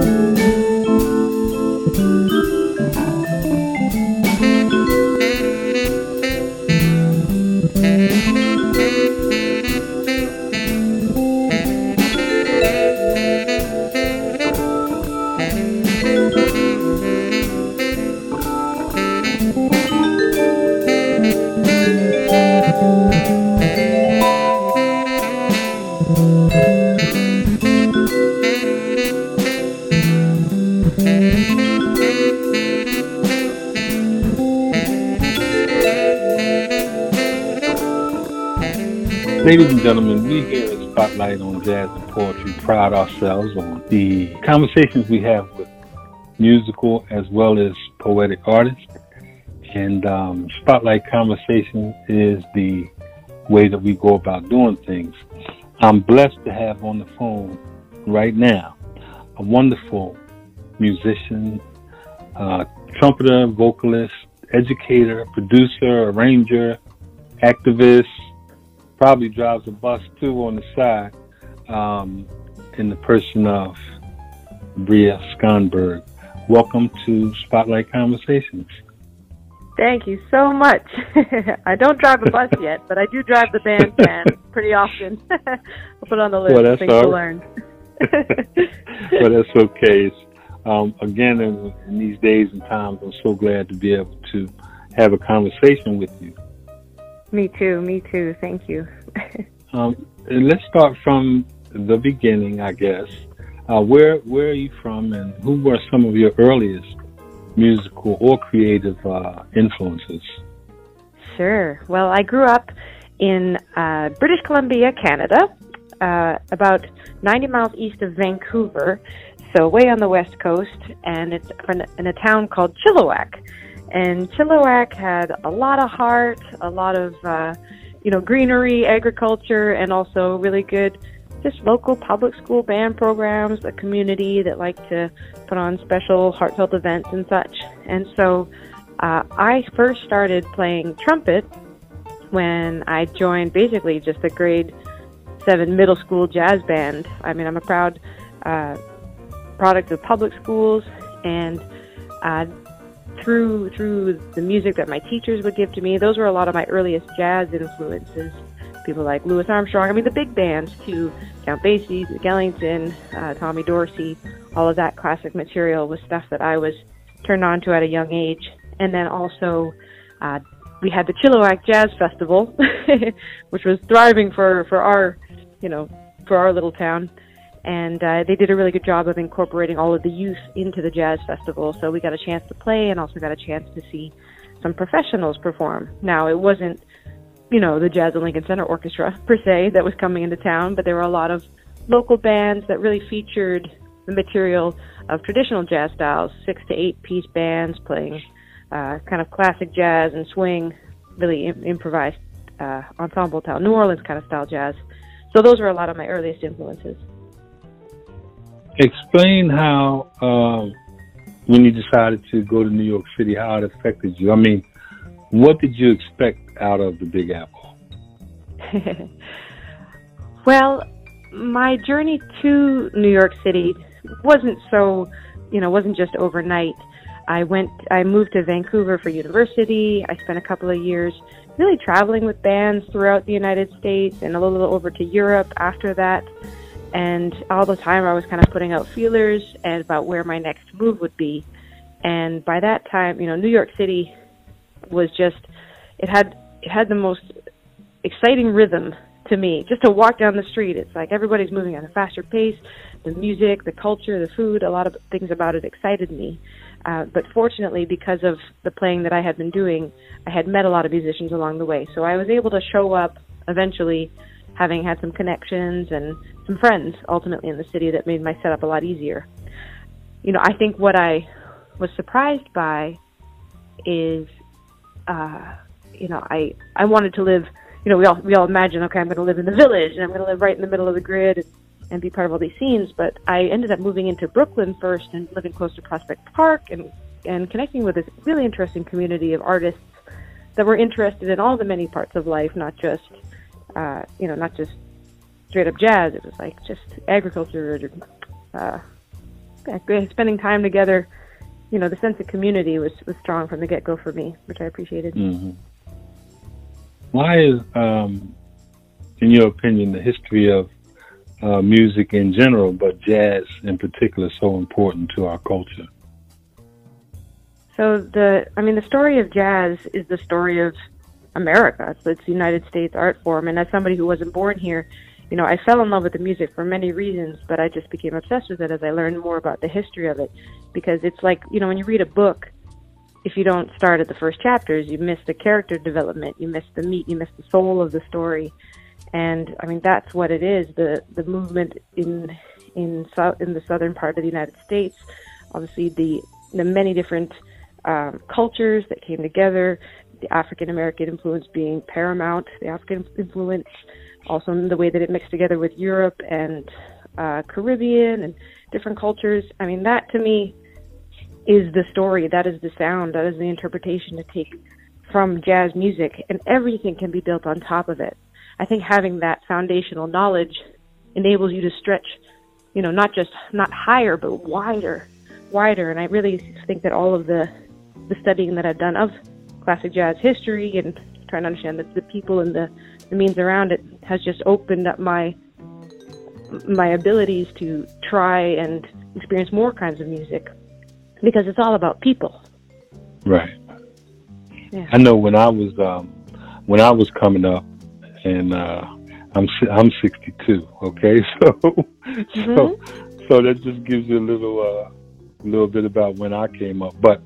Música on Jazz and Poetry pride ourselves on the conversations we have with musical as well as poetic artists. And um, Spotlight Conversation is the way that we go about doing things. I'm blessed to have on the phone right now a wonderful musician, uh, trumpeter, vocalist, educator, producer, arranger, activist, probably drives a bus too on the side, um, in the person of Bria Skonberg. Welcome to Spotlight Conversations. Thank you so much. I don't drive a bus yet, but I do drive the bandstand pretty often. I'll put on the list well, that's things all to learn. well, that's okay. Um, again, in, in, these days and times, I'm so glad to be able to have a conversation with you. Me too. Me too. Thank you. um, let's start from the beginning, I guess. Uh, where where are you from, and who were some of your earliest musical or creative uh, influences? Sure. Well, I grew up in uh, British Columbia, Canada, uh, about 90 miles east of Vancouver, so way on the west coast, and it's in a town called Chilliwack. And Chilliwack had a lot of heart, a lot of uh, you know greenery, agriculture, and also really good just local public school band programs, a community that like to put on special heartfelt events and such. And so uh, I first started playing trumpet when I joined basically just a grade seven middle school jazz band. I mean, I'm a proud uh, product of public schools, and uh, through through the music that my teachers would give to me, those were a lot of my earliest jazz influences. People like Louis Armstrong. I mean, the big bands too. Count Basie, Ellington, uh, Tommy Dorsey. All of that classic material was stuff that I was turned on to at a young age. And then also, uh, we had the Chilliwack Jazz Festival, which was thriving for for our, you know, for our little town and uh, they did a really good job of incorporating all of the youth into the jazz festival. So we got a chance to play and also got a chance to see some professionals perform. Now it wasn't, you know, the Jazz at Lincoln Center Orchestra per se that was coming into town, but there were a lot of local bands that really featured the material of traditional jazz styles, six to eight piece bands playing uh, kind of classic jazz and swing, really Im- improvised uh, ensemble style, New Orleans kind of style jazz. So those were a lot of my earliest influences explain how um, when you decided to go to New York City, how it affected you. I mean, what did you expect out of the Big Apple? well, my journey to New York City wasn't so, you know, wasn't just overnight. I went, I moved to Vancouver for university. I spent a couple of years really traveling with bands throughout the United States and a little over to Europe after that. And all the time I was kind of putting out feelers and about where my next move would be. And by that time, you know, New York City was just it had it had the most exciting rhythm to me. Just to walk down the street, it's like everybody's moving at a faster pace. The music, the culture, the food, a lot of things about it excited me. Uh, but fortunately, because of the playing that I had been doing, I had met a lot of musicians along the way. So I was able to show up eventually having had some connections and some friends ultimately in the city that made my setup a lot easier. You know, I think what I was surprised by is, uh, you know, I I wanted to live. You know, we all we all imagine, okay, I'm going to live in the village and I'm going to live right in the middle of the grid and, and be part of all these scenes. But I ended up moving into Brooklyn first and living close to Prospect Park and and connecting with this really interesting community of artists that were interested in all the many parts of life, not just uh, you know, not just straight up jazz. It was like just agriculture, uh, spending time together. You know, the sense of community was was strong from the get go for me, which I appreciated. Mm-hmm. Why is, um, in your opinion, the history of uh, music in general, but jazz in particular, so important to our culture? So the, I mean, the story of jazz is the story of America. So it's the United States art form. And as somebody who wasn't born here, you know, I fell in love with the music for many reasons, but I just became obsessed with it as I learned more about the history of it. Because it's like, you know, when you read a book, if you don't start at the first chapters, you miss the character development, you miss the meat, you miss the soul of the story. And I mean, that's what it is. The the movement in in in the southern part of the United States. Obviously, the the many different um, cultures that came together. The African American influence being paramount. The African influence, also in the way that it mixed together with Europe and uh, Caribbean and different cultures. I mean, that to me is the story. That is the sound. That is the interpretation to take from jazz music, and everything can be built on top of it. I think having that foundational knowledge enables you to stretch, you know, not just not higher but wider, wider. And I really think that all of the the studying that I've done of classic jazz history and trying to understand the, the people and the, the means around it has just opened up my my abilities to try and experience more kinds of music because it's all about people. Right. Yeah. I know when I was um, when I was coming up, and uh, I'm I'm 62. Okay, so mm-hmm. so so that just gives you a little uh, little bit about when I came up. But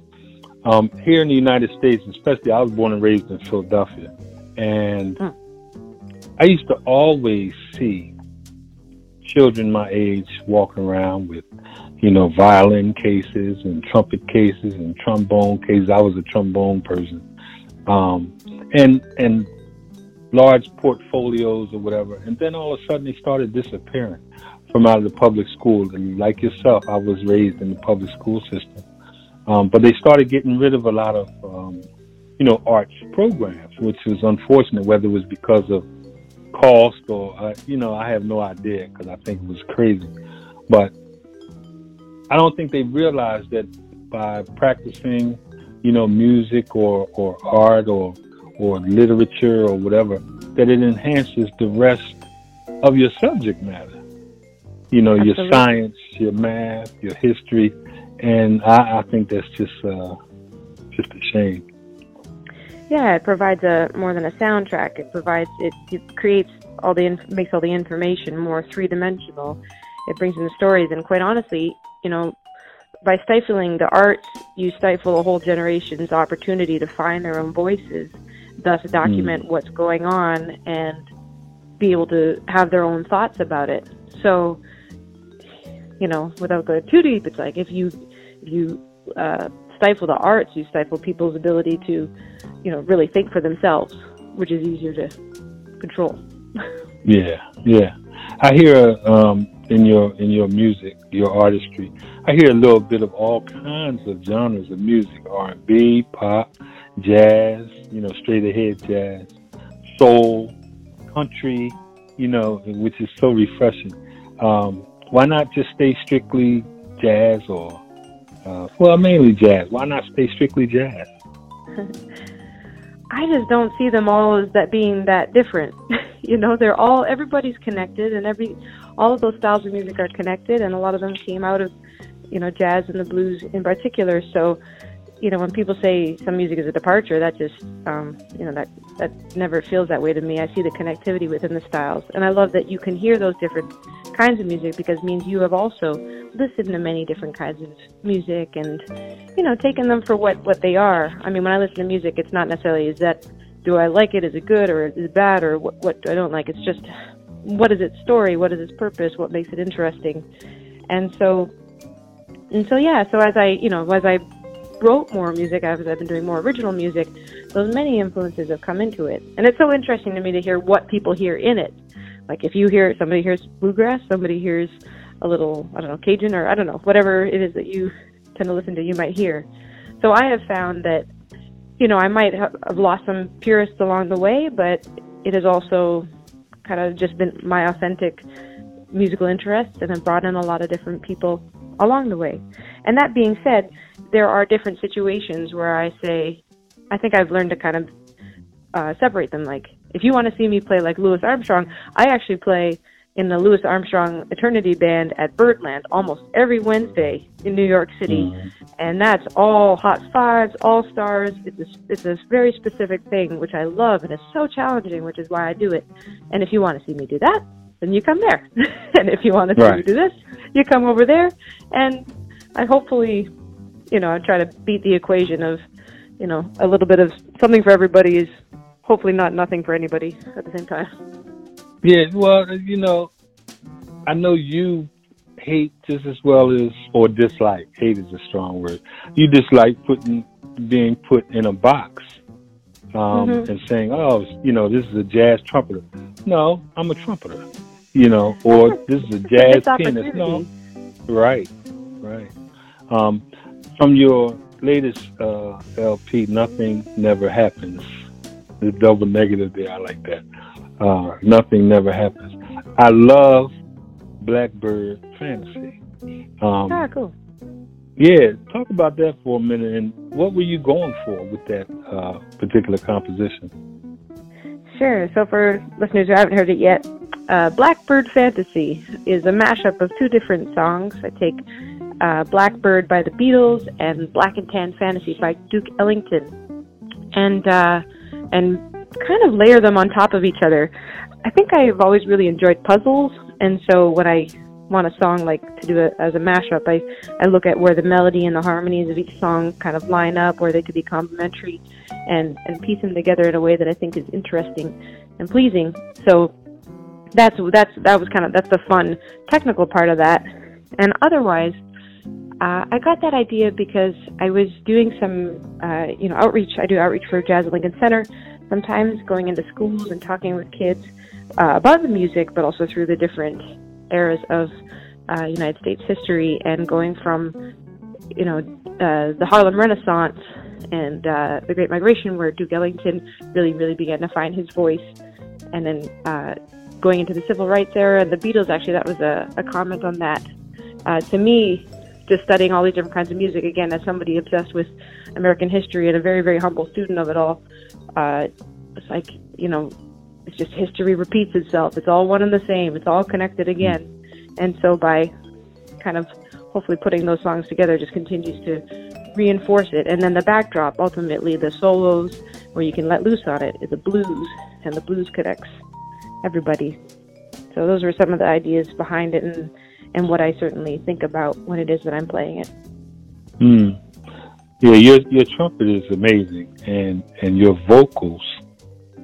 um, here in the United States, especially, I was born and raised in Philadelphia, and mm. I used to always see children my age walking around with, you know, violin cases and trumpet cases and trombone cases. I was a trombone person um, and and large portfolios or whatever. And then all of a sudden they started disappearing from out of the public school. And like yourself, I was raised in the public school system. Um, but they started getting rid of a lot of, um, you know, arts programs, which was unfortunate, whether it was because of cost or, uh, you know, I have no idea because I think it was crazy. But I don't think they realized that by practicing you know, music or, or art or, or literature or whatever, that it enhances the rest of your subject matter. You know, Absolutely. your science, your math, your history, and I, I think that's just uh, just a shame. Yeah, it provides a more than a soundtrack. It provides it, it creates all the inf- makes all the information more three dimensional. It brings in the stories, and quite honestly, you know, by stifling the arts, you stifle a whole generation's opportunity to find their own voices, thus document mm. what's going on and be able to have their own thoughts about it. So, you know, without going too deep, it's like if you you uh, stifle the arts, you stifle people's ability to, you know, really think for themselves, which is easier to control. yeah, yeah. I hear um, in your in your music, your artistry. I hear a little bit of all kinds of genres of music: R and B, pop, jazz, you know, straight ahead jazz, soul, country, you know, which is so refreshing. Um, why not just stay strictly jazz or, uh, well, mainly jazz? Why not stay strictly jazz? I just don't see them all as that being that different. you know, they're all everybody's connected, and every all of those styles of music are connected, and a lot of them came out of, you know, jazz and the blues in particular. So, you know, when people say some music is a departure, that just, um, you know, that that never feels that way to me. I see the connectivity within the styles, and I love that you can hear those different kinds of music because it means you have also listened to many different kinds of music and, you know, taken them for what what they are. I mean, when I listen to music, it's not necessarily is that do I like it? Is it good or is it bad or what, what I don't like? It's just what is its story, what is its purpose, what makes it interesting, and so, and so yeah. So as I, you know, as I wrote more music, as I've been doing more original music, those many influences have come into it, and it's so interesting to me to hear what people hear in it. Like if you hear somebody hears bluegrass, somebody hears a little, I don't know, Cajun or I don't know, whatever it is that you tend to listen to, you might hear. So I have found that, you know, I might have lost some purists along the way, but it has also kind of just been my authentic musical interests and have brought in a lot of different people along the way. And that being said, there are different situations where I say, I think I've learned to kind of uh, separate them. Like, if you want to see me play like Louis Armstrong, I actually play in the Louis Armstrong Eternity Band at Birdland almost every Wednesday in New York City, mm. and that's all hot fives, all stars. It's a, it's a very specific thing which I love, and it's so challenging, which is why I do it. And if you want to see me do that, then you come there, and if you want to see right. me do this, you come over there, and I hopefully, you know, I try to beat the equation of, you know, a little bit of something for everybody is hopefully not nothing for anybody at the same time. Yeah, well, you know, I know you hate just as well as or dislike. Hate is a strong word. You dislike putting being put in a box um, mm-hmm. and saying, "Oh, you know, this is a jazz trumpeter." No, I'm a trumpeter. You know, or this is a jazz pianist. No, right, right. Um, from your latest uh, LP, nothing never happens. The double negative there, I like that. Uh, nothing never happens. I love Blackbird Fantasy. Um, ah, cool. Yeah, talk about that for a minute. And what were you going for with that uh, particular composition? Sure. So, for listeners who haven't heard it yet, uh, Blackbird Fantasy is a mashup of two different songs. I take uh, Blackbird by the Beatles and Black and Tan Fantasy by Duke Ellington, and uh, and kind of layer them on top of each other. I think I've always really enjoyed puzzles, and so when I want a song like to do it as a mashup, I I look at where the melody and the harmonies of each song kind of line up, where they could be complementary, and and piece them together in a way that I think is interesting and pleasing. So that's that's that was kind of that's the fun technical part of that, and otherwise. Uh, I got that idea because I was doing some, uh, you know, outreach. I do outreach for Jazz at Lincoln Center, sometimes going into schools and talking with kids uh, about the music, but also through the different eras of uh, United States history and going from, you know, uh, the Harlem Renaissance and uh, the Great Migration, where Duke Ellington really, really began to find his voice, and then uh, going into the Civil Rights era and the Beatles. Actually, that was a, a comment on that. Uh, to me, just studying all these different kinds of music again, as somebody obsessed with American history and a very, very humble student of it all, uh, it's like you know it's just history repeats itself. It's all one and the same. It's all connected again. And so by kind of hopefully putting those songs together just continues to reinforce it. And then the backdrop, ultimately the solos where you can let loose on it is the blues and the blues connects everybody. So those were some of the ideas behind it and and what I certainly think about when it is that I'm playing it. Hmm. Yeah, your your trumpet is amazing and and your vocals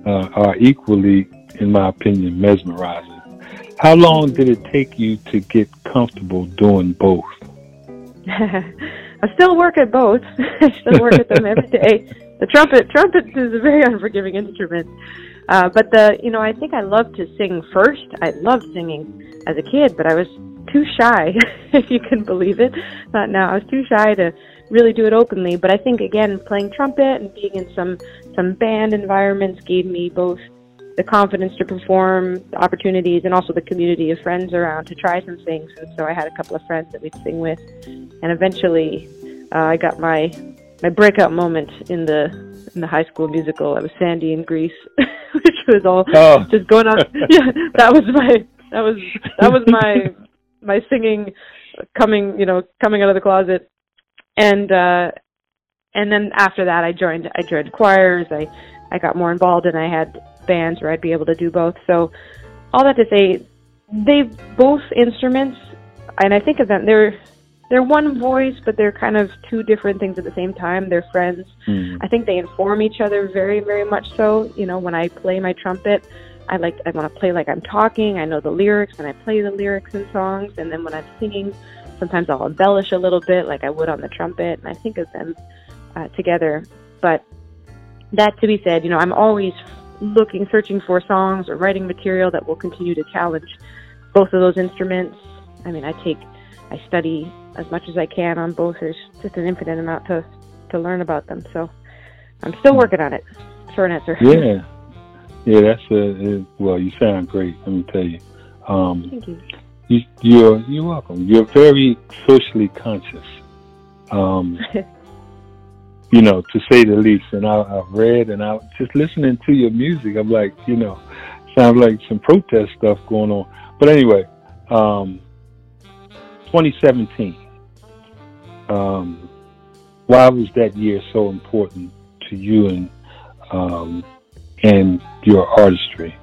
uh, are equally, in my opinion, mesmerizing. How long did it take you to get comfortable doing both? I still work at both. I still work at them every day. The trumpet, trumpet is a very unforgiving instrument. Uh, but the, you know, I think I loved to sing first. I loved singing as a kid, but I was too shy, if you can believe it. Not now. I was too shy to really do it openly. But I think again, playing trumpet and being in some some band environments gave me both the confidence to perform, the opportunities, and also the community of friends around to try some things. And so I had a couple of friends that we'd sing with, and eventually uh, I got my my breakout moment in the in the high school musical. I was Sandy in Grease, which was all oh. just going on. yeah, that was my that was that was my my singing coming you know coming out of the closet. And uh and then after that I joined I joined choirs. I I got more involved and I had bands where I'd be able to do both. So all that to say they both instruments and I think of them they're they're one voice but they're kind of two different things at the same time. They're friends. Mm. I think they inform each other very very much so. You know when I play my trumpet I like I want to play like I'm talking. I know the lyrics and I play the lyrics and songs. And then when I'm singing, sometimes I'll embellish a little bit, like I would on the trumpet, and I think of them uh, together. But that to be said, you know, I'm always looking, searching for songs or writing material that will continue to challenge both of those instruments. I mean, I take, I study as much as I can on both. There's just an infinite amount to to learn about them. So I'm still working on it. Short answer. Yeah. Yeah, that's a, well. You sound great. Let me tell you. Um, Thank you. you. You're you're welcome. You're very socially conscious. Um, you know, to say the least. And I, I've read and I just listening to your music. I'm like, you know, sounds like some protest stuff going on. But anyway, um, 2017. Um, why was that year so important to you and um, and your artistry?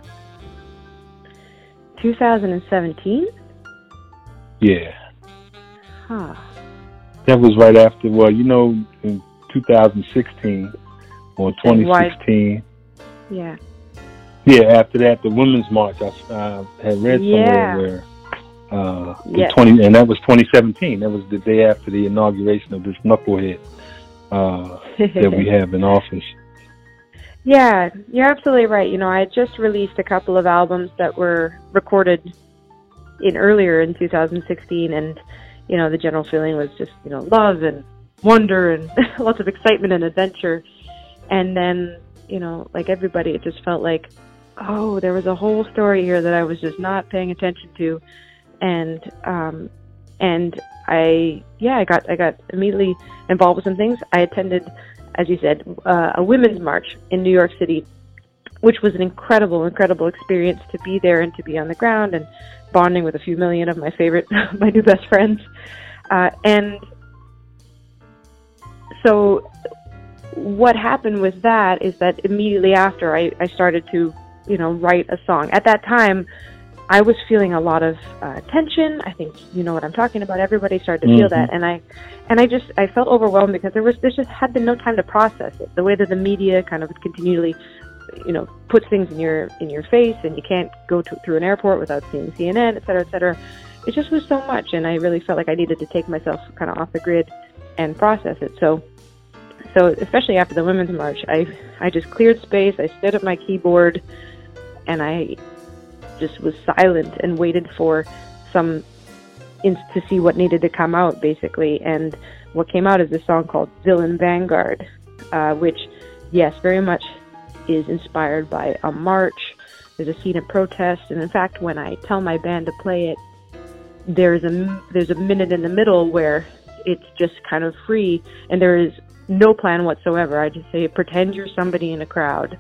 2017? Yeah. Huh. That was right after, well, you know, in 2016 or 2016. Yeah. Yeah, after that, the Women's March. I uh, had read Yeah. somewhere where uh, the Yes. 20, and that was 2017. That was the day after the inauguration of this knucklehead uh, that we have in office. Yeah, you're absolutely right. You know, I just released a couple of albums that were recorded in earlier in 2016, and you know, the general feeling was just you know love and wonder and lots of excitement and adventure. And then, you know, like everybody, it just felt like, oh, there was a whole story here that I was just not paying attention to, and um, and I yeah, I got I got immediately involved with some things. I attended as you said, uh, a women's march in New York City, which was an incredible, incredible experience to be there and to be on the ground and bonding with a few million of my favorite, my new best friends. Uh, and so, what happened with that is that immediately after I, I started to, you know, write a song. At that time, I was feeling a lot of uh, tension. I think you know what I'm talking about. Everybody started to feel Mhm. that, and I, and I just I felt overwhelmed because there was there just had been no time to process it. The way that the media kind of continually, you know, puts things in your in your face, and you can't go to, through an airport without seeing CNN, et cetera, et cetera. It just was so much, and I really felt like I needed to take myself kind of off the grid and process it. So, so especially after the women's march, I I just cleared space. I stood at my keyboard, and I just was silent and waited for some to see what needed to come out basically. And what came out is a song called villain vanguard uh, which yes very much is inspired by a march. There's a scene of protest and in fact when i tell my band to play it there's a there's a minute in the middle where it's just kind of free and there is no plan whatsoever. I just say pretend you're somebody in a crowd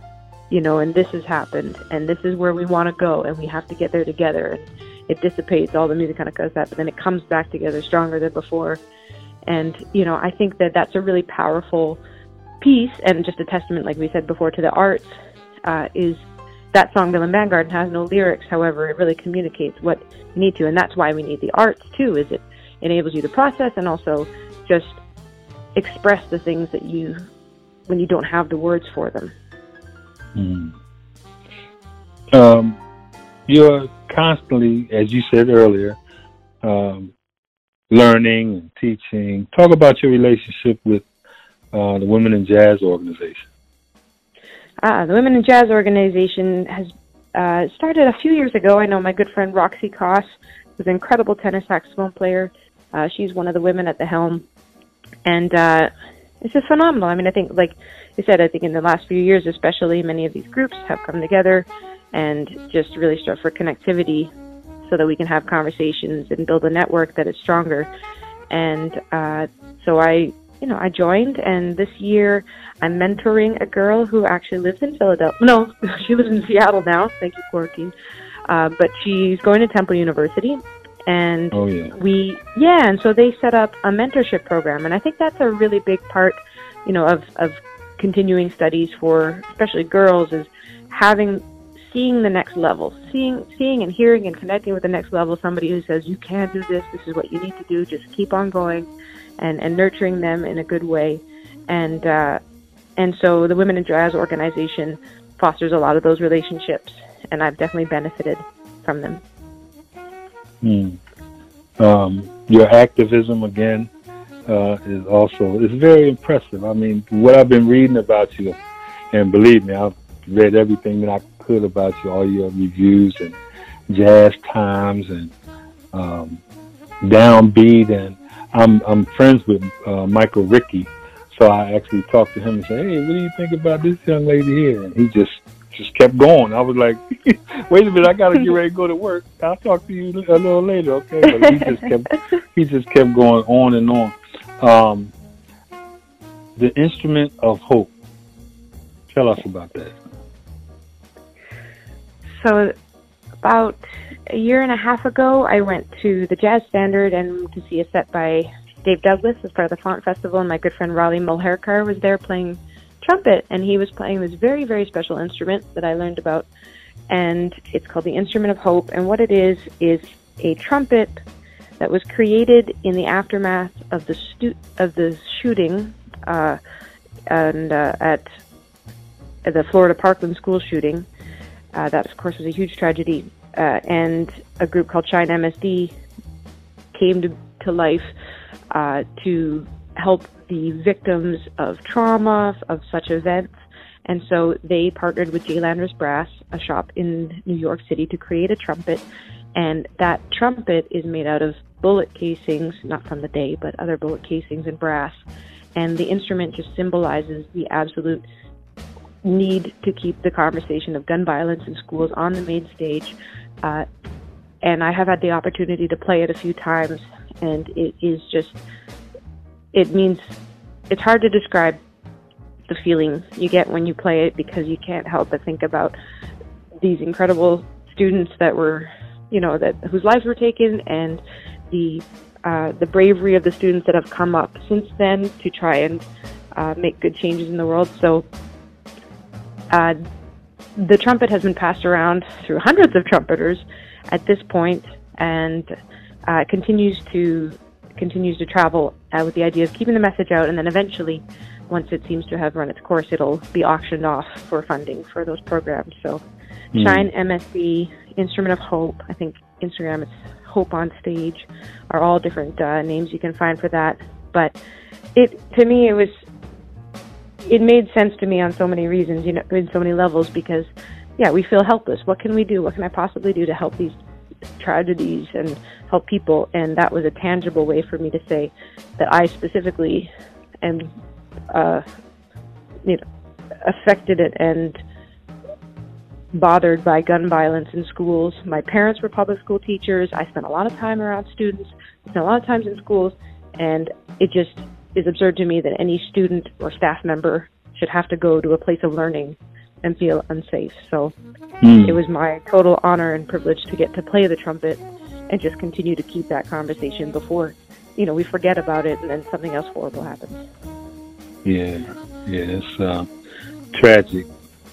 you know, and this has happened, and this is where we want to go, and we have to get there together. And it dissipates, all the music kind of goes that, but then it comes back together stronger than before. And, you know, I think that that's a really powerful piece, and just a testament, like we said before, to the arts, uh, is that song, Villain Vanguard, has no lyrics. However, it really communicates what you need to, and that's why we need the arts, too, is it enables you to process and also just express the things that you, when you don't have the words for them. Mm. Um, you're constantly, as you said earlier, um, learning and teaching. Talk about your relationship with uh, the Women in Jazz organization. Ah, the Women in Jazz organization has uh, started a few years ago. I know my good friend Roxy Coss who's an incredible tenor saxophone player. Uh, she's one of the women at the helm, and uh, it's just phenomenal. I mean, I think, like you said, I think in the last few years, especially, many of these groups have come together and just really strive for connectivity, so that we can have conversations and build a network that is stronger. And uh, so I you know, I joined, and this year I'm mentoring a girl who actually lives in Philadelphia. No, she lives in Seattle now. Thank you, quarantine. Uh, but she's going to Temple University, and Oh yeah. we yeah, and so they set up a mentorship program, and I think that's a really big part, you know, of of continuing studies for especially girls is having seeing the next level, seeing seeing and hearing and connecting with the next level. Somebody who says you can do this, this is what you need to do, just keep on going, and and nurturing them in a good way, and uh, and so the Women in Jazz organization fosters a lot of those relationships, and I've definitely benefited from them. Mm. Um, your activism again uh, is also is very impressive. I mean, what I've been reading about you, and believe me, I've read everything that I could about you, all your reviews and Jazz Times and um, Downbeat, and I'm I'm friends with uh, Michael Ricci, so I actually talked to him and said, "Hey, what do you think about this young lady here?" And he just just kept going. I was like, "Wait a minute, I gotta get ready to go to work. I'll talk to you a little later, okay?" But he just kept he just kept going on and on. Um, the instrument of hope. Tell us about that. So, about a year and a half ago, I went to the Jazz Standard and to see a set by Dave Douglas as part of the Font Festival, and my good friend Riley Mulherkar was there playing trumpet, and he was playing this very, very special instrument that I learned about, and it's called the Instrument of Hope, and what it is is a trumpet that was created in the aftermath of the stu- of the shooting uh, and uh, at, the Florida Parkland school shooting Uh, that, of course, was a huge tragedy. Uh, and a group called Shine MSD came to, to life uh, to help the victims of trauma, of such events. And so they partnered with J. Landress Brass, a shop in New York City, to create a trumpet. And that trumpet is made out of bullet casings, not from the day, but other bullet casings and brass. And the instrument just symbolizes the absolute need to keep the conversation of gun violence in schools on the main stage. Uh, and I have had the opportunity to play it a few times, and it is just, it means, it's hard to describe the feeling you get when you play it because you can't help but think about these incredible students that were, you know, that whose lives were taken and the uh, the bravery of the students that have come up since then to try and uh, make good changes in the world. So uh, the trumpet has been passed around through hundreds of trumpeters at this point, and uh, continues to continues to travel uh, with the idea of keeping the message out, and then eventually once it seems to have run its course, it'll be auctioned off for funding for those programs. So, mm. Shine, MSD, Instrument of Hope, I think Instagram is Hope on Stage, are all different uh, names you can find for that. But it, to me, it was, it made sense to me on so many reasons, you know, in so many levels because, yeah, we feel helpless. What can we do? What can I possibly do to help these tragedies and help people? And that was a tangible way for me to say that I specifically am uh, you know, affected it and bothered by gun violence in schools. My parents were public school teachers. I spent a lot of time around students. I spent a lot of times in schools, and it just is absurd to me that any student or staff member should have to go to a place of learning and feel unsafe. So mm. it was my total honor and privilege to get to play the trumpet and just continue to keep that conversation before, you know, we forget about it and then something else horrible happens. Yeah, yeah, it's uh, tragic.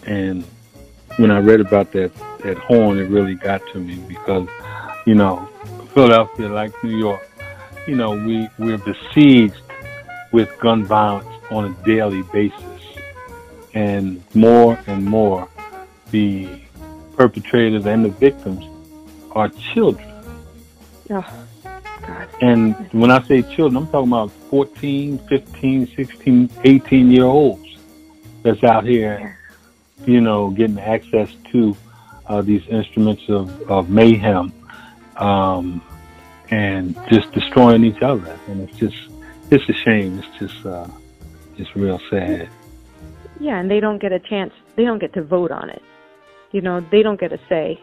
And when I read about that that horn, it really got to me because, you know, Philadelphia, like New York, you know, we we're besieged with gun violence on a daily basis, and more and more, the perpetrators and the victims are children. Oh. And when I say children, I'm talking about 14, 15, 16, 18 year olds that's out here, you know, getting access to uh, these instruments of, of mayhem um, and just destroying each other. And it's just, it's a shame. It's just, uh, it's real sad. Yeah, and they don't get a chance, they don't get to vote on it. You know, they don't get a say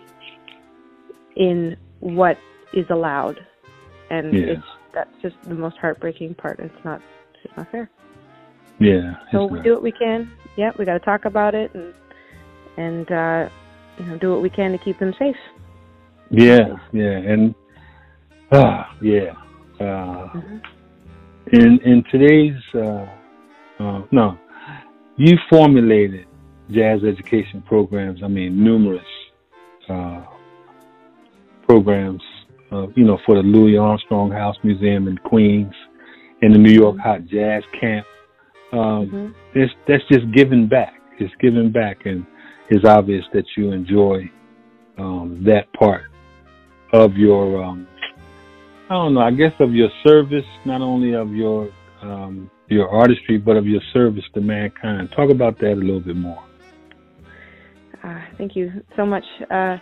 in what is allowed and yeah. it's that's just the most heartbreaking part. It's not it's just not fair. Yeah. So we not. do what we can. Yeah, we got to talk about it and and uh, you know do what we can to keep them safe. Yeah, yeah, and ah, yeah. Uh, mm-hmm. In in today's uh, uh, no, you formulated jazz education programs. I mean, numerous uh, programs uh, you know, for the Louis Armstrong House Museum in Queens and the New York mm-hmm. Hot Jazz Camp. Um, mm-hmm. it's, that's just giving back. It's giving back, and it's obvious that you enjoy um, that part of your, um, I don't know, I guess of your service, not only of your um, your artistry, but of your service to mankind. Talk about that a little bit more. Uh, thank you so much. Uh,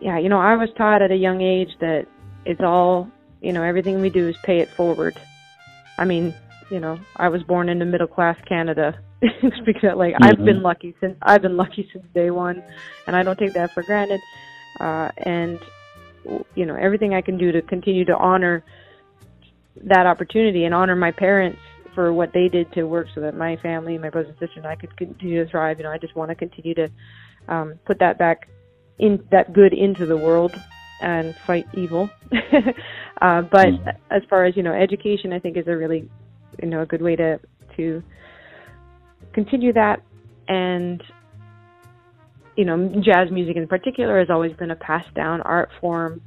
yeah, you know, I was taught at a young age that it's all, you know, everything we do is pay it forward. I mean, you know, I was born into middle class Canada. because like mm-hmm. I've been lucky since I've been lucky since day one, and I don't take that for granted. Uh, and you know, everything I can do to continue to honor that opportunity and honor my parents for what they did to work so that my family, my brothers and sisters, and I could continue to thrive. You know, I just want to continue to um, put that back in that good into the world and fight evil. uh, but mm. as far as you know, education, I think is a really you know a good way to to continue that and you know jazz music in particular has always been a passed down art form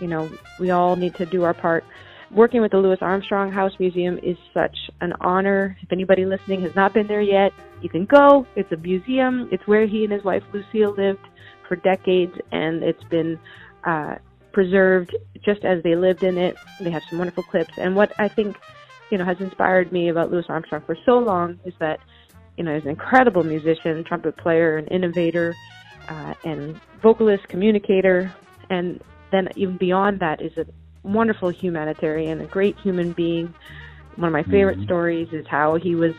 you know we all need to do our part working with the louis armstrong house museum is such an honor. If anybody listening has not been there yet you can go. It's a museum. It's where he and his wife lucille lived for decades, and it's been uh, preserved just as they lived in it. They have some wonderful clips, and what I think you know has inspired me about Louis Armstrong for so long is that you know he's an incredible musician, trumpet player, and innovator, uh, and vocalist, communicator, and then even beyond that is a wonderful humanitarian, a great human being. One of my favorite mm-hmm. stories is how he was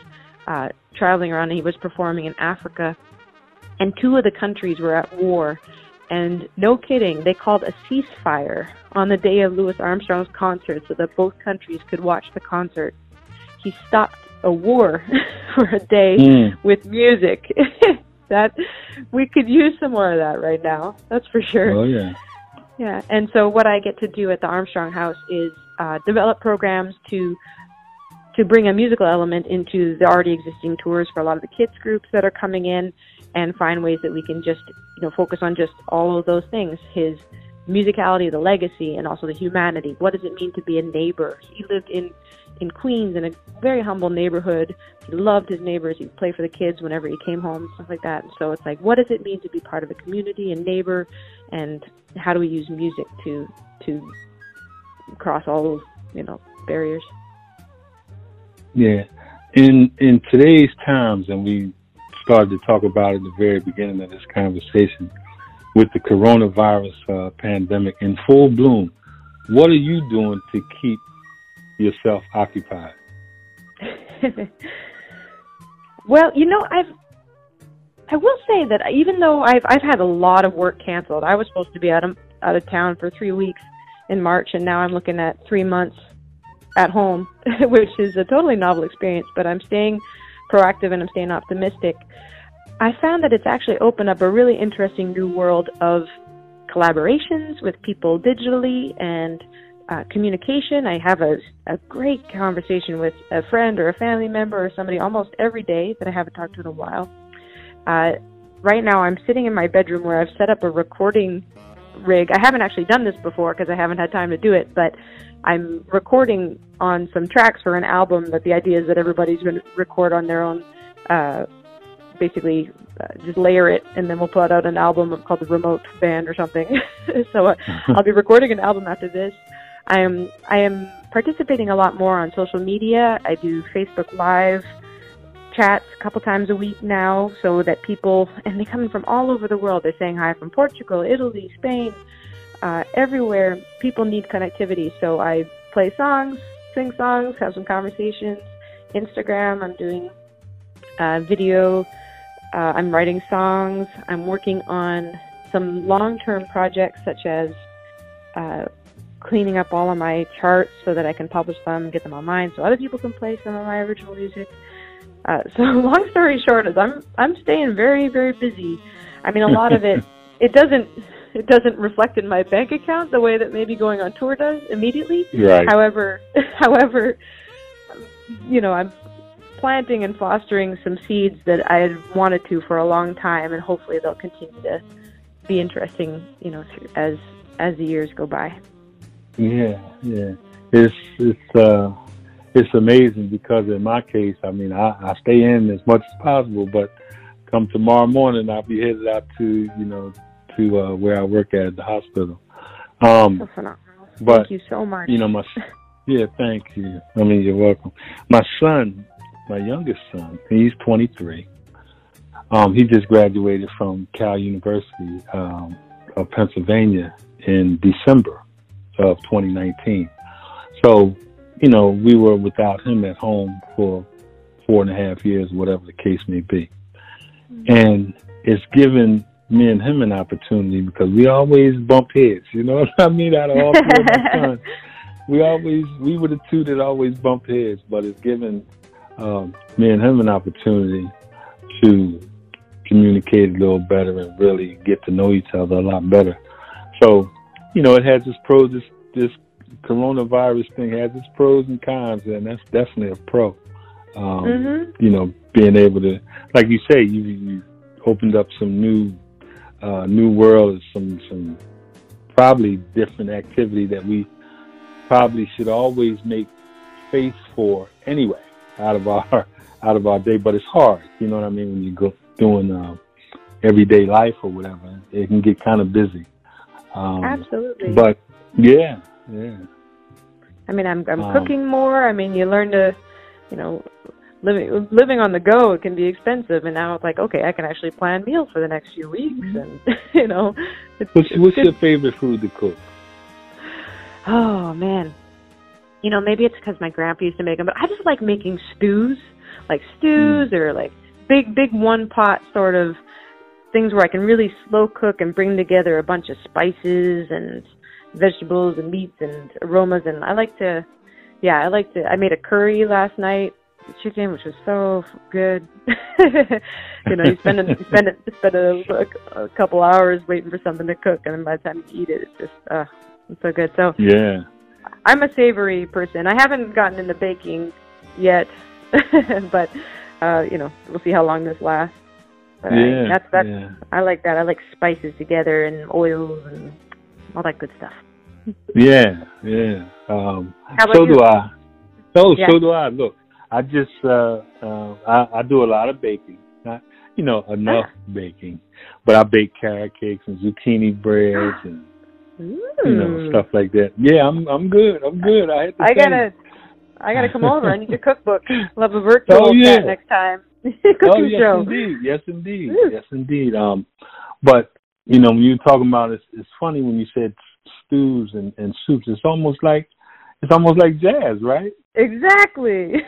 uh, traveling around and he was performing in Africa, and two of the countries were at war. And no kidding, they called a ceasefire on the day of Louis Armstrong's concert so that both countries could watch the concert. He stopped a war for a day mm. with music. that we could use some more of that right now. That's for sure. Oh yeah. Yeah, and so what I get to do at the Armstrong House is uh, develop programs to to bring a musical element into the already existing tours for a lot of the kids groups that are coming in, and find ways that we can just you know focus on just all of those things: his musicality, the legacy, and also the humanity. What does it mean to be a neighbor? He lived in in Queens in a very humble neighborhood. He loved his neighbors. He'd play for the kids whenever he came home, stuff like that. And so it's like, what does it mean to be part of a community and neighbor, and how do we use music to to cross all those you know barriers? Yeah, in in today's times, and we started to talk about it at the very beginning of this conversation, with the coronavirus uh, pandemic in full bloom. What are you doing to keep yourself occupied? well, you know, I've I will say that even though I've I've had a lot of work canceled, I was supposed to be out of out of town for three weeks in March, and now I'm looking at three months at home, which is a totally novel experience. But I'm staying proactive and I'm staying optimistic. I found that it's actually opened up a really interesting new world of collaborations with people digitally and uh, communication. I have a, a great conversation with a friend or a family member or somebody almost every day that I haven't talked to in a while. Uh, right now, I'm sitting in my bedroom where I've set up a recording rig. I haven't actually done this before because I haven't had time to do it, but I'm recording on some tracks for an album that the idea is that everybody's going to record on their own, uh, basically uh, just layer it, and then we'll put out an album called the Remote Band or something. so uh, I'll be recording an album after this. I am I am participating a lot more on social media. I do Facebook Live chats a couple times a week now, so that people and they come from all over the world. They're saying hi from Portugal, Italy, Spain, uh, everywhere. People need connectivity, so I play songs, sing songs, have some conversations. Instagram, I'm doing uh, video. Uh, I'm writing songs. I'm working on some long-term projects such as uh, cleaning up all of my charts so that I can publish them and get them online so other people can play some of my original music. Uh, so long story short is I'm I'm staying very very busy. I mean a lot of it it doesn't it doesn't reflect in my bank account the way that maybe going on tour does immediately. Right. However, however, you know I'm planting and fostering some seeds that I had wanted to for a long time, and hopefully they'll continue to be interesting. You know, as as the years go by. Yeah, yeah. It's it's uh it's amazing because in my case, I mean, I, I stay in as much as possible, but come tomorrow morning, I'll be headed out to you know to uh, where I work at the hospital. Um, so phenomenal. But, thank you so much. You know, my yeah, thank you. I mean, you're welcome. My son, my youngest son, he's 23. Um, he just graduated from Cal University um, of Pennsylvania in December of 2019. So, you know, we were without him at home for four and a half years, whatever the case may be. Mm-hmm. And it's given me and him an opportunity because we always bump heads, you know what I mean? Out of all three of my sons, we always, we were the two that always bump heads, but it's given um, me and him an opportunity to communicate a little better and really get to know each other a lot better. So you know, it has its pros. This this coronavirus thing has its pros and cons, and that's definitely a pro. Um, mm-hmm. You know, being able to, like you say, you, you opened up some new uh, new world, some some probably different activity that we probably should always make space for anyway out of our out of our day. But it's hard, you know what I mean, when you go doing uh, everyday life or whatever, it can get kind of busy. Um, Absolutely. But yeah, yeah. I mean, I'm I'm Um, cooking more. I mean, you learn to, you know, living living on the go it can be expensive, and now it's like, okay, I can actually plan meals for the next few weeks, and you know, it's, What's it's what's your favorite food to cook? Oh man, you know maybe it's because my grandpa used to make them, but I just like making stews, like stews or like big big one pot sort of things where I can really slow cook and bring together a bunch of spices and vegetables and meats and aromas, and I like to, yeah, I like to. I made a curry last night, chicken, which was so good. you know, you spend a, you spend a, spend a, a couple hours waiting for something to cook, and then by the time you eat it, it's just uh, it's so good. So Yeah. I'm a savory person. I haven't gotten into baking yet, but uh, you know, we'll see how long this lasts. But I, Yeah. that's that's yeah. I like that. I like spices together and oils and all that good stuff. Yeah, yeah. Um, so you? do I. Oh, Yeah. so do I. Look, I just uh, uh, I, I do a lot of baking. Not, you know, enough Ah. baking, but I bake carrot cakes and zucchini breads and you know stuff like that. Yeah, I'm I'm good. I'm good. I had to I gotta, I gotta come over. I need your cookbook. Have a virtual Oh, yeah. chat next time. Cooking Oh yes, show. indeed. Yes, indeed. Woo. Yes, indeed. Um, but you know, when you're talking about it, it's funny when you said stews and, and soups. It's almost like it's almost like jazz, right? Exactly.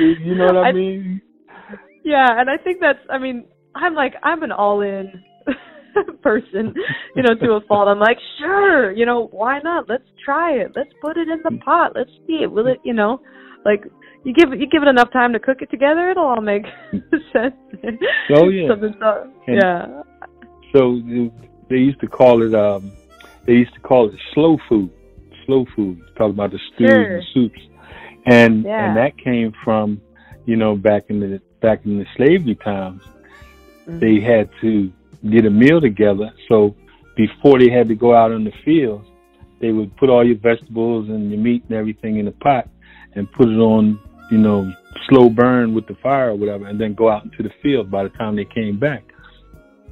You know what I, I- mean? Yeah, and I think that's. I mean, I'm like I'm an all-in person, you know, to a fault. I'm like, sure, you know, why not? Let's try it. Let's put it in the pot. Let's see it. Will it, you know, like you give it, you give it enough time to cook it together, it'll all make sense. Oh, yeah. Something so, And- yeah. So they used to call it um they used to call it slow food. Slow food. Talking about the stews Sure. and soups. And Yeah. and that came from, you know, back in the back in the slavery times, Mhm. they had to get a meal together. So before they had to go out in the fields, they would put all your vegetables and your meat and everything in a pot and put it on, you know, slow burn with the fire or whatever, and then go out into the field. By the time they came back,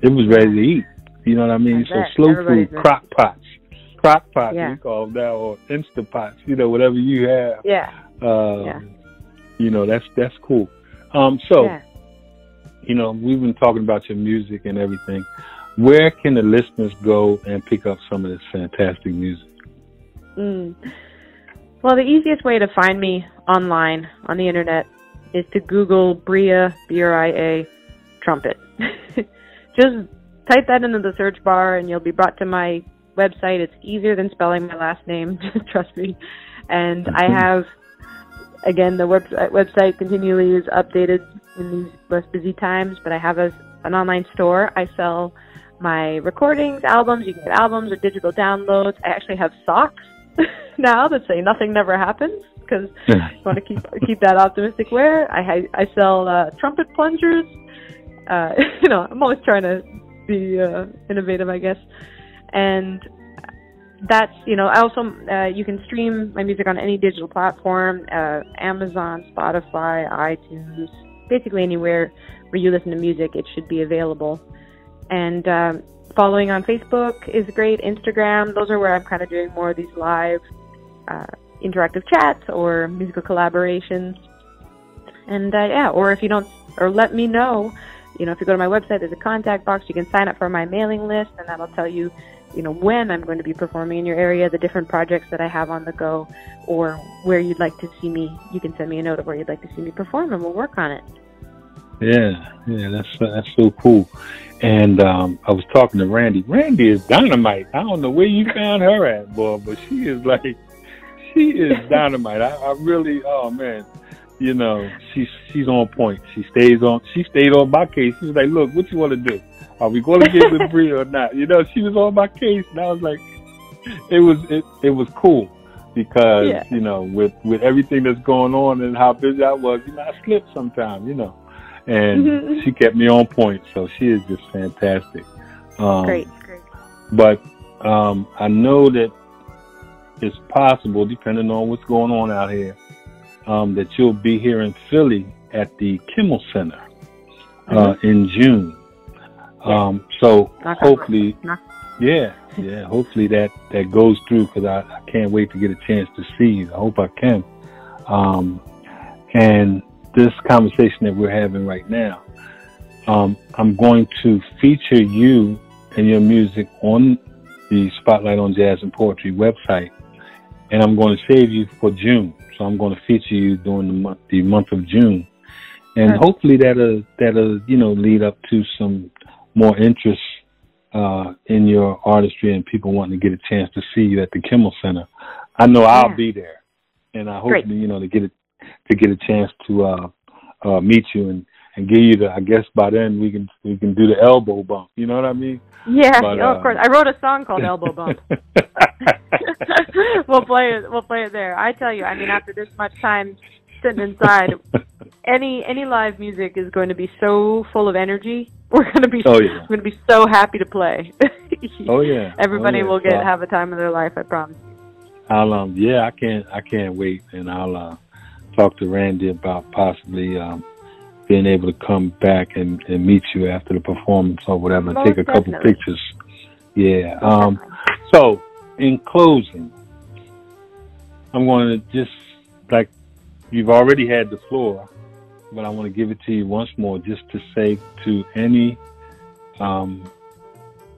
it was ready to eat. You know what I mean? I so slow Everybody's food, crock pots, crock pots Yeah. we call them now, or instant pots. You know, whatever you have. Yeah. Uh, Yeah. You know, that's that's cool. Um, so yeah. You know, we've been talking about your music and everything. Where can the listeners go and pick up some of this fantastic music? Mm. Well, the easiest way to find me online on the internet is to Google Bria B R I A trumpet. Just type that into the search bar, and you'll be brought to my website. It's easier than spelling my last name. Trust me. And I have, again, the website website continually is updated in these less busy times. But I have a, an online store. I sell my recordings, albums. You can get albums or digital downloads. I actually have socks now that say nothing never happens because I want to keep keep that optimistic wear. I I sell uh, trumpet plungers. Uh, you know, I'm always trying to be uh, innovative, I guess. And that's you know, I also uh, you can stream my music on any digital platform: uh, Amazon, Spotify, iTunes, basically anywhere where you listen to music, it should be available. And um, following on Facebook is great. Instagram, those are where I'm kind of doing more of these live uh, interactive chats or musical collaborations. And uh, yeah, or if you don't, or let me know. You know, if you go to my website, there's a contact box. You can sign up for my mailing list, and that'll tell you, you know, when I'm going to be performing in your area, the different projects that I have on the go, or where you'd like to see me. You can send me a note of where you'd like to see me perform, and we'll work on it. Yeah, yeah, that's that's so cool. And um, I was talking to Randy. Randy is dynamite. I don't know where you found her at, boy, but she is like, she is dynamite. I, I really, oh man, you know, she's she's on point. She stays on. She stayed on my case. She's like, look, what you want to do? Are we going to get with Bria or not? You know, she was on my case, and I was like, it was it it was cool because Yeah. you know with with everything that's going on and how busy I was, you know, I slipped sometimes, you know, and Mhm. she kept me on point. So she is just fantastic. Um, Great, great. but um, I know that it's possible, depending on what's going on out here, um, that you'll be here in Philly at the Kimmel Center uh, in June. Um, so Knock hopefully, yeah, yeah, hopefully that that goes through because I, I can't wait to get a chance to see you. I hope I can. Um, and this conversation that we're having right now, um, I'm going to feature you and your music on the Spotlight on Jazz and Poetry website, and I'm going to save you for June. So I'm going to feature you during the month, the month of June, and hopefully that'll that'll you know lead up to some more interest uh, in your artistry and people wanting to get a chance to see you at the Kimmel Center. I know I'll be there, and I hope Great. you know to get it to get a chance to uh, uh, meet you and and give you the. I guess by then we can we can do the elbow bump. You know what I mean? Yeah, But, oh, uh, of course. I wrote a song called Elbow Bump. we'll play it. We'll play it there. I tell you, I mean, after this much time sitting inside, any any live music is going to be so full of energy. We're going to be Oh, yeah. we're to be so happy to play. oh yeah. Everybody oh, yeah. will get So have a time of their life. I promise. I'll um yeah I can't I can't wait and I'll uh, talk to Randy about possibly um, being able to come back and, and meet you after the performance or whatever and Most take a couple pictures. Yeah. Um. So in closing, I'm going to just like you've already had the floor, but I want to give it to you once more just to say to any um,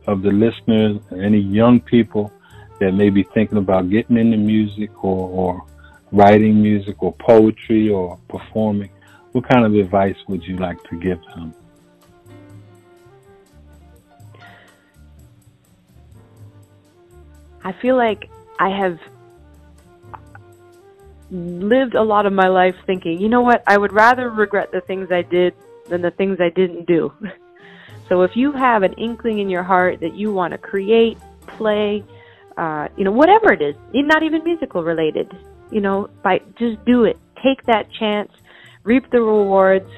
of the listeners, any young people that may be thinking about getting into music or, or writing music or poetry or performing, what kind of advice would you like to give them? I feel like I have lived a lot of my life thinking, you know what, I would rather regret the things I did than the things I didn't do. so if you have an inkling in your heart that you want to create, play, uh, you know, whatever it is, not even musical related, you know, by just do it. Take that chance, reap the rewards.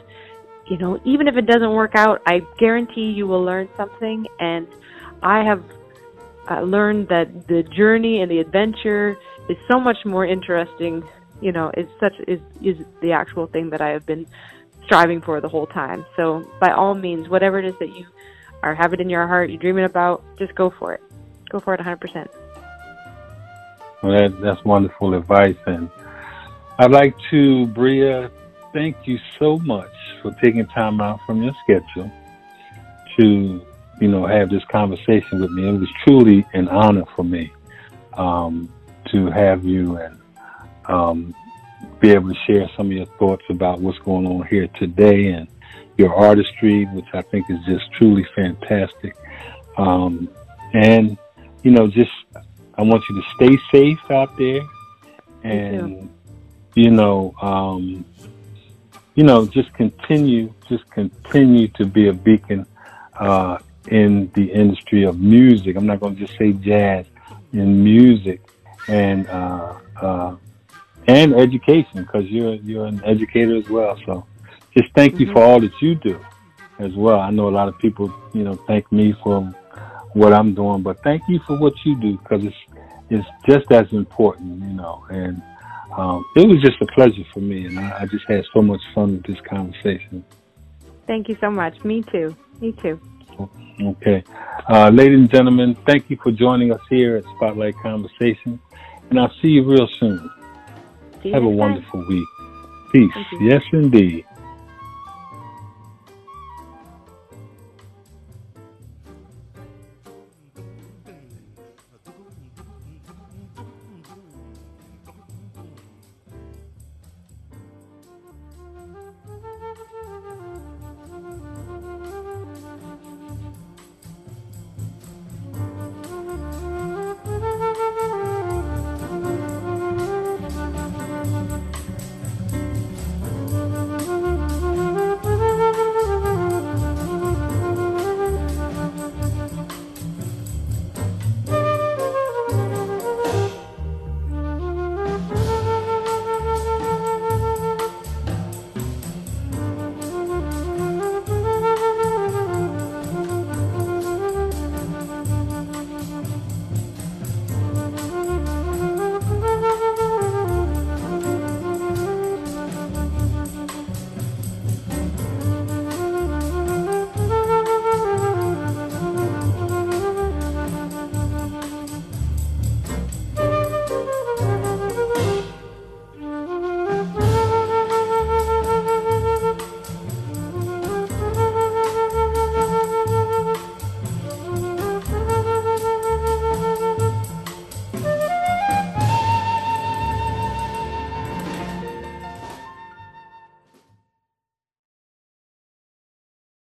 You know, even if it doesn't work out, I guarantee you will learn something. And I have uh, learned that the journey and the adventure is so much more interesting. You know, is such is is the actual thing that I have been striving for the whole time. So by all means, whatever it is that you are have it in your heart, you're dreaming about, just go for it. Go for it 100%. Well, that, that's wonderful advice. And I'd like to, Bria, thank you so much for taking time out from your schedule to, you know, have this conversation with me. It was truly an honor for me um, to have you and um, be able to share some of your thoughts about what's going on here today and your artistry, which I think is just truly fantastic. Um, and, you know, just I want you to stay safe out there and you know, um, you know, just continue just continue to be a beacon uh, in the industry of music. I'm not gonna just say jazz, in music and uh, uh, and education because you're you're an educator as well. So just thank you for all that you do as well. I know a lot of people, you know, thank me for what I'm doing, but thank you for what you do because it's it's just as important, you know. And um, it was just a pleasure for me, and I, I just had so much fun with this conversation. Thank you so much. Me too. Me too. Okay, uh, ladies and gentlemen, thank you for joining us here at Spotlight Conversation, and I'll see you real soon. See Have a time. wonderful week. Peace. Yes, indeed.